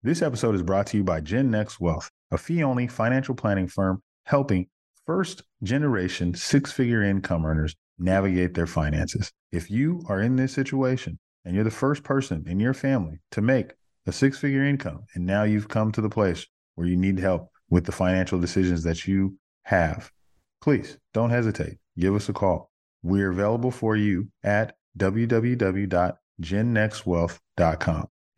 This episode is brought to you by Gen Next Wealth, a fee only financial planning firm helping first generation six figure income earners navigate their finances. If you are in this situation and you're the first person in your family to make a six figure income, and now you've come to the place where you need help with the financial decisions that you have, please don't hesitate. Give us a call. We're available for you at www.gennextwealth.com.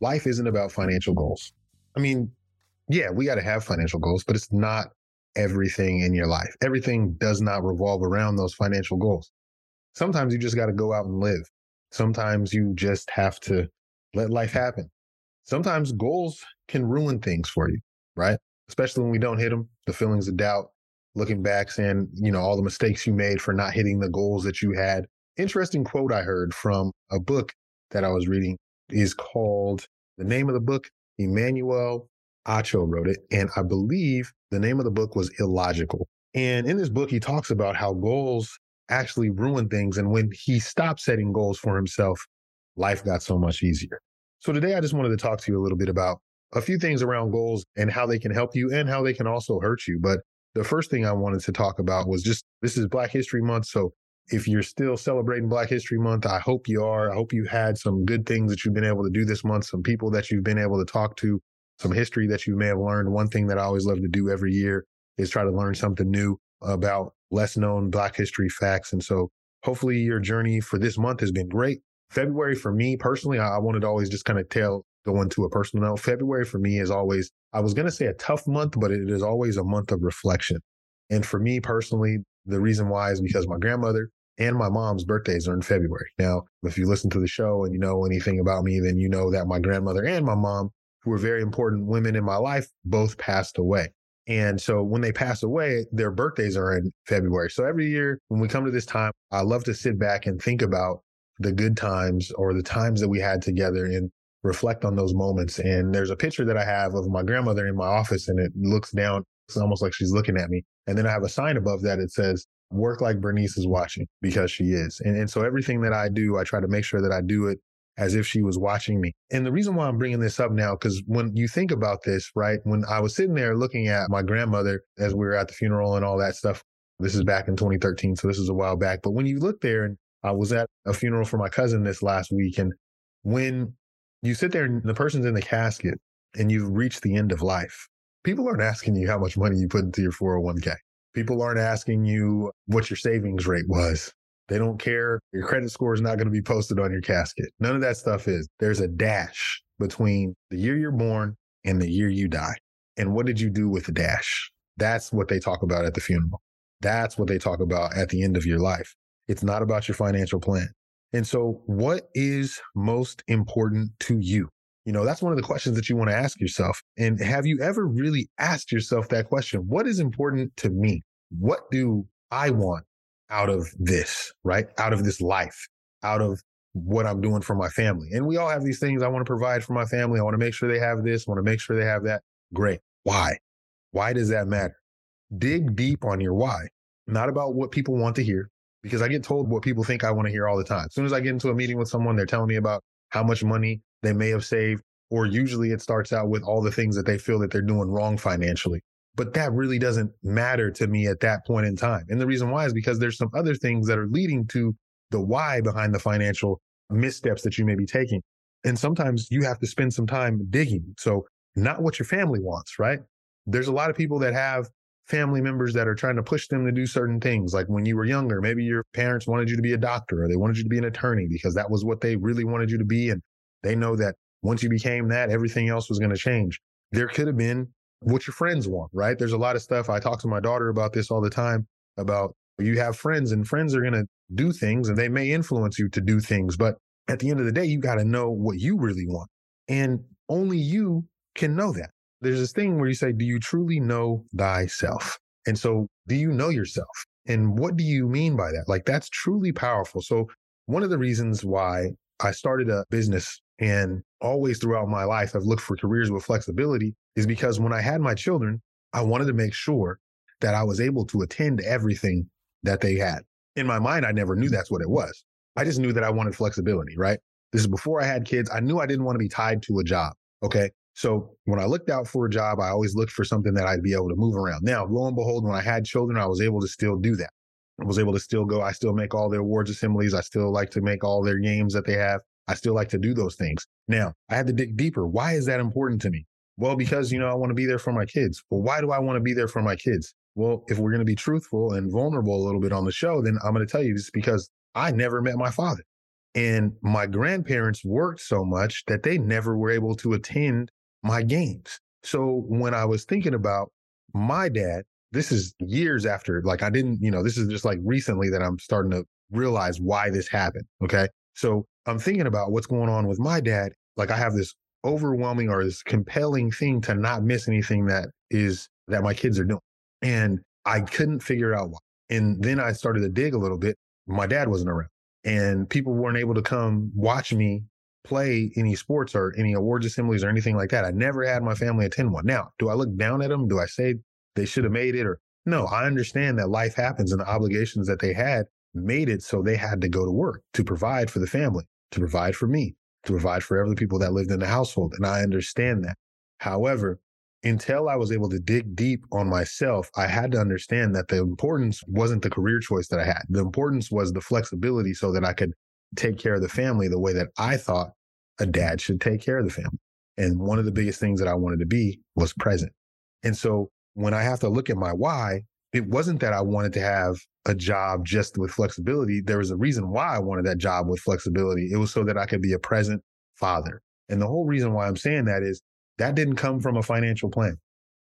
Life isn't about financial goals. I mean, yeah, we got to have financial goals, but it's not everything in your life. Everything does not revolve around those financial goals. Sometimes you just got to go out and live. Sometimes you just have to let life happen. Sometimes goals can ruin things for you, right? Especially when we don't hit them, the feelings of doubt, looking back saying, you know, all the mistakes you made for not hitting the goals that you had. Interesting quote I heard from a book that I was reading is called the name of the book, Emmanuel Acho wrote it. And I believe the name of the book was Illogical. And in this book, he talks about how goals actually ruin things. And when he stopped setting goals for himself, life got so much easier. So today, I just wanted to talk to you a little bit about a few things around goals and how they can help you and how they can also hurt you. But the first thing I wanted to talk about was just this is Black History Month. So if you're still celebrating Black History Month, I hope you are. I hope you had some good things that you've been able to do this month, some people that you've been able to talk to, some history that you may have learned. One thing that I always love to do every year is try to learn something new about less known Black history facts. And so hopefully your journey for this month has been great. February for me personally, I wanted to always just kind of tell, go into a personal note. February for me is always, I was going to say a tough month, but it is always a month of reflection. And for me personally, the reason why is because my grandmother, and my mom's birthdays are in February. Now, if you listen to the show and you know anything about me, then you know that my grandmother and my mom, who were very important women in my life, both passed away. And so when they pass away, their birthdays are in February. So every year when we come to this time, I love to sit back and think about the good times or the times that we had together and reflect on those moments. And there's a picture that I have of my grandmother in my office and it looks down. It's almost like she's looking at me. And then I have a sign above that. It says, work like Bernice is watching because she is. And, and so everything that I do, I try to make sure that I do it as if she was watching me. And the reason why I'm bringing this up now, because when you think about this, right, when I was sitting there looking at my grandmother as we were at the funeral and all that stuff, this is back in 2013. So this is a while back. But when you look there, and I was at a funeral for my cousin this last week, and when you sit there and the person's in the casket and you've reached the end of life, people aren't asking you how much money you put into your 401k. People aren't asking you what your savings rate was. They don't care. Your credit score is not going to be posted on your casket. None of that stuff is. There's a dash between the year you're born and the year you die. And what did you do with the dash? That's what they talk about at the funeral. That's what they talk about at the end of your life. It's not about your financial plan. And so, what is most important to you? You know, that's one of the questions that you want to ask yourself. And have you ever really asked yourself that question? What is important to me? What do I want out of this, right? Out of this life, out of what I'm doing for my family. And we all have these things I want to provide for my family. I want to make sure they have this, I want to make sure they have that. Great. Why? Why does that matter? Dig deep on your why, not about what people want to hear, because I get told what people think I want to hear all the time. As soon as I get into a meeting with someone, they're telling me about how much money they may have saved, or usually it starts out with all the things that they feel that they're doing wrong financially. But that really doesn't matter to me at that point in time. And the reason why is because there's some other things that are leading to the why behind the financial missteps that you may be taking. And sometimes you have to spend some time digging. So, not what your family wants, right? There's a lot of people that have family members that are trying to push them to do certain things. Like when you were younger, maybe your parents wanted you to be a doctor or they wanted you to be an attorney because that was what they really wanted you to be. And they know that once you became that, everything else was going to change. There could have been what your friends want, right? There's a lot of stuff. I talk to my daughter about this all the time about you have friends and friends are going to do things and they may influence you to do things. But at the end of the day, you got to know what you really want. And only you can know that. There's this thing where you say, Do you truly know thyself? And so, do you know yourself? And what do you mean by that? Like, that's truly powerful. So, one of the reasons why I started a business and always throughout my life, I've looked for careers with flexibility is because when I had my children, I wanted to make sure that I was able to attend everything that they had. In my mind, I never knew that's what it was. I just knew that I wanted flexibility, right? This is before I had kids. I knew I didn't want to be tied to a job. Okay. So when I looked out for a job, I always looked for something that I'd be able to move around. Now, lo and behold, when I had children, I was able to still do that. I was able to still go. I still make all their awards assemblies. I still like to make all their games that they have. I still like to do those things. Now, I had to dig deeper. Why is that important to me? Well, because, you know, I want to be there for my kids. Well, why do I want to be there for my kids? Well, if we're going to be truthful and vulnerable a little bit on the show, then I'm going to tell you this because I never met my father. And my grandparents worked so much that they never were able to attend my games. So when I was thinking about my dad, this is years after, like I didn't, you know, this is just like recently that I'm starting to realize why this happened. Okay. So I'm thinking about what's going on with my dad. Like I have this overwhelming or this compelling thing to not miss anything that is that my kids are doing. And I couldn't figure out why. And then I started to dig a little bit. My dad wasn't around and people weren't able to come watch me play any sports or any awards assemblies or anything like that. I never had my family attend one. Now, do I look down at them? Do I say they should have made it or no? I understand that life happens and the obligations that they had made it so they had to go to work to provide for the family, to provide for me, to provide for other people that lived in the household. And I understand that. However, until I was able to dig deep on myself, I had to understand that the importance wasn't the career choice that I had. The importance was the flexibility so that I could take care of the family the way that I thought a dad should take care of the family. And one of the biggest things that I wanted to be was present. And so when I have to look at my why, it wasn't that I wanted to have a job just with flexibility. There was a reason why I wanted that job with flexibility. It was so that I could be a present father. And the whole reason why I'm saying that is that didn't come from a financial plan.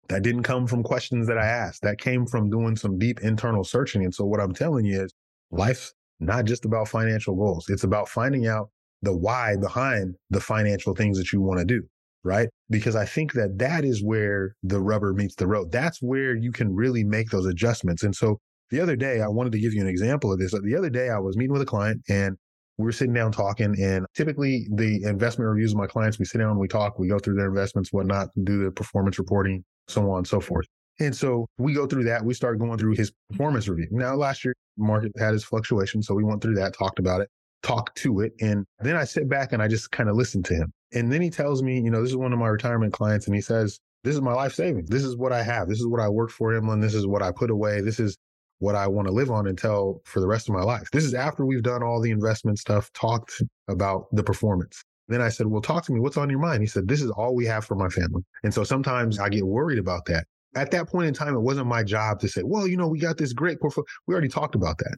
That didn't come from questions that I asked. That came from doing some deep internal searching. And so what I'm telling you is life's not just about financial goals. It's about finding out the why behind the financial things that you want to do. Right. Because I think that that is where the rubber meets the road. That's where you can really make those adjustments. And so the other day, I wanted to give you an example of this. The other day, I was meeting with a client and we were sitting down talking. And typically, the investment reviews of my clients, we sit down, we talk, we go through their investments, whatnot, do the performance reporting, so on and so forth. And so we go through that. We start going through his performance review. Now, last year, market had his fluctuation. So we went through that, talked about it, talked to it. And then I sit back and I just kind of listen to him. And then he tells me, you know, this is one of my retirement clients. And he says, this is my life savings. This is what I have. This is what I work for, Emlyn. This is what I put away. This is what I want to live on until for the rest of my life. This is after we've done all the investment stuff, talked about the performance. Then I said, Well, talk to me. What's on your mind? He said, This is all we have for my family. And so sometimes I get worried about that. At that point in time, it wasn't my job to say, Well, you know, we got this great portfolio. We already talked about that.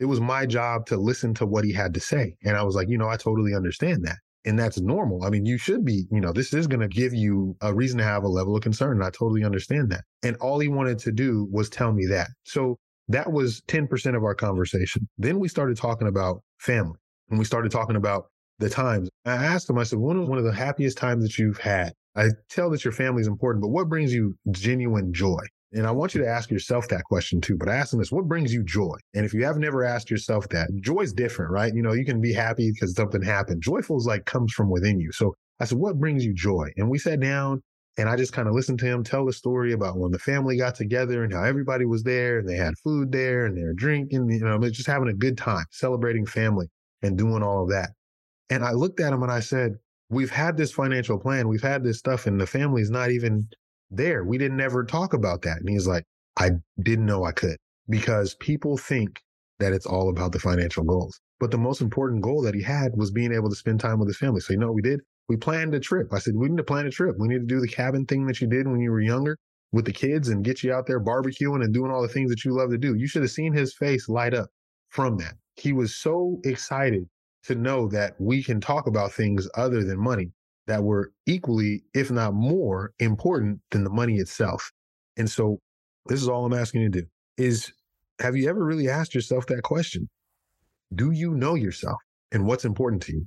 It was my job to listen to what he had to say. And I was like, You know, I totally understand that. And that's normal. I mean, you should be, you know, this is going to give you a reason to have a level of concern. And I totally understand that. And all he wanted to do was tell me that. So that was 10% of our conversation. Then we started talking about family and we started talking about the times. I asked him, I said, "One of one of the happiest times that you've had? I tell that your family is important, but what brings you genuine joy? And I want you to ask yourself that question too. But I asked him this, what brings you joy? And if you have never asked yourself that, joy is different, right? You know, you can be happy because something happened. Joyful is like comes from within you. So I said, what brings you joy? And we sat down and I just kind of listened to him tell the story about when the family got together and how everybody was there and they had food there and they were drinking, you know, just having a good time, celebrating family and doing all of that. And I looked at him and I said, We've had this financial plan, we've had this stuff, and the family's not even there. We didn't ever talk about that. And he's like, I didn't know I could because people think that it's all about the financial goals. But the most important goal that he had was being able to spend time with his family. So, you know what we did? We planned a trip. I said, we need to plan a trip. We need to do the cabin thing that you did when you were younger with the kids and get you out there barbecuing and doing all the things that you love to do. You should have seen his face light up from that. He was so excited to know that we can talk about things other than money that were equally, if not more important than the money itself. And so this is all I'm asking you to do is have you ever really asked yourself that question? Do you know yourself and what's important to you?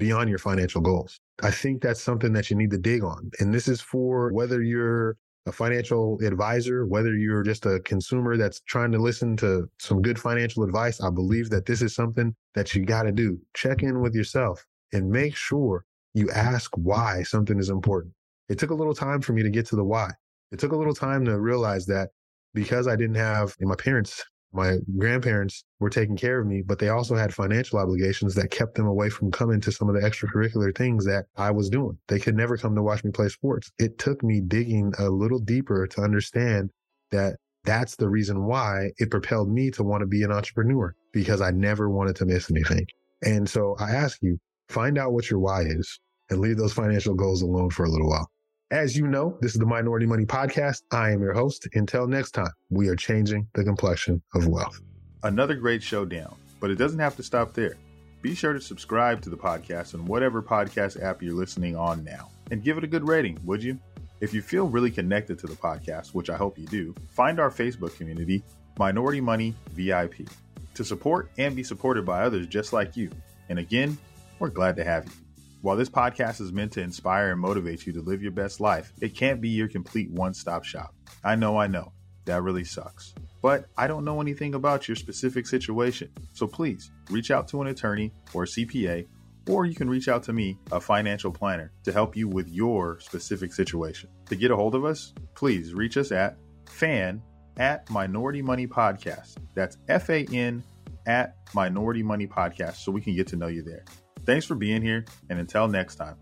Beyond your financial goals. I think that's something that you need to dig on. And this is for whether you're a financial advisor, whether you're just a consumer that's trying to listen to some good financial advice. I believe that this is something that you got to do. Check in with yourself and make sure you ask why something is important. It took a little time for me to get to the why. It took a little time to realize that because I didn't have my parents my grandparents were taking care of me, but they also had financial obligations that kept them away from coming to some of the extracurricular things that I was doing. They could never come to watch me play sports. It took me digging a little deeper to understand that that's the reason why it propelled me to want to be an entrepreneur because I never wanted to miss anything. And so I ask you, find out what your why is and leave those financial goals alone for a little while. As you know, this is the Minority Money Podcast. I am your host. Until next time, we are changing the complexion of wealth. Another great showdown, but it doesn't have to stop there. Be sure to subscribe to the podcast on whatever podcast app you're listening on now and give it a good rating, would you? If you feel really connected to the podcast, which I hope you do, find our Facebook community, Minority Money VIP, to support and be supported by others just like you. And again, we're glad to have you. While this podcast is meant to inspire and motivate you to live your best life, it can't be your complete one stop shop. I know, I know, that really sucks. But I don't know anything about your specific situation. So please reach out to an attorney or CPA, or you can reach out to me, a financial planner, to help you with your specific situation. To get a hold of us, please reach us at fan at Minority Money Podcast. That's F A N at Minority Money Podcast so we can get to know you there. Thanks for being here, and until next time,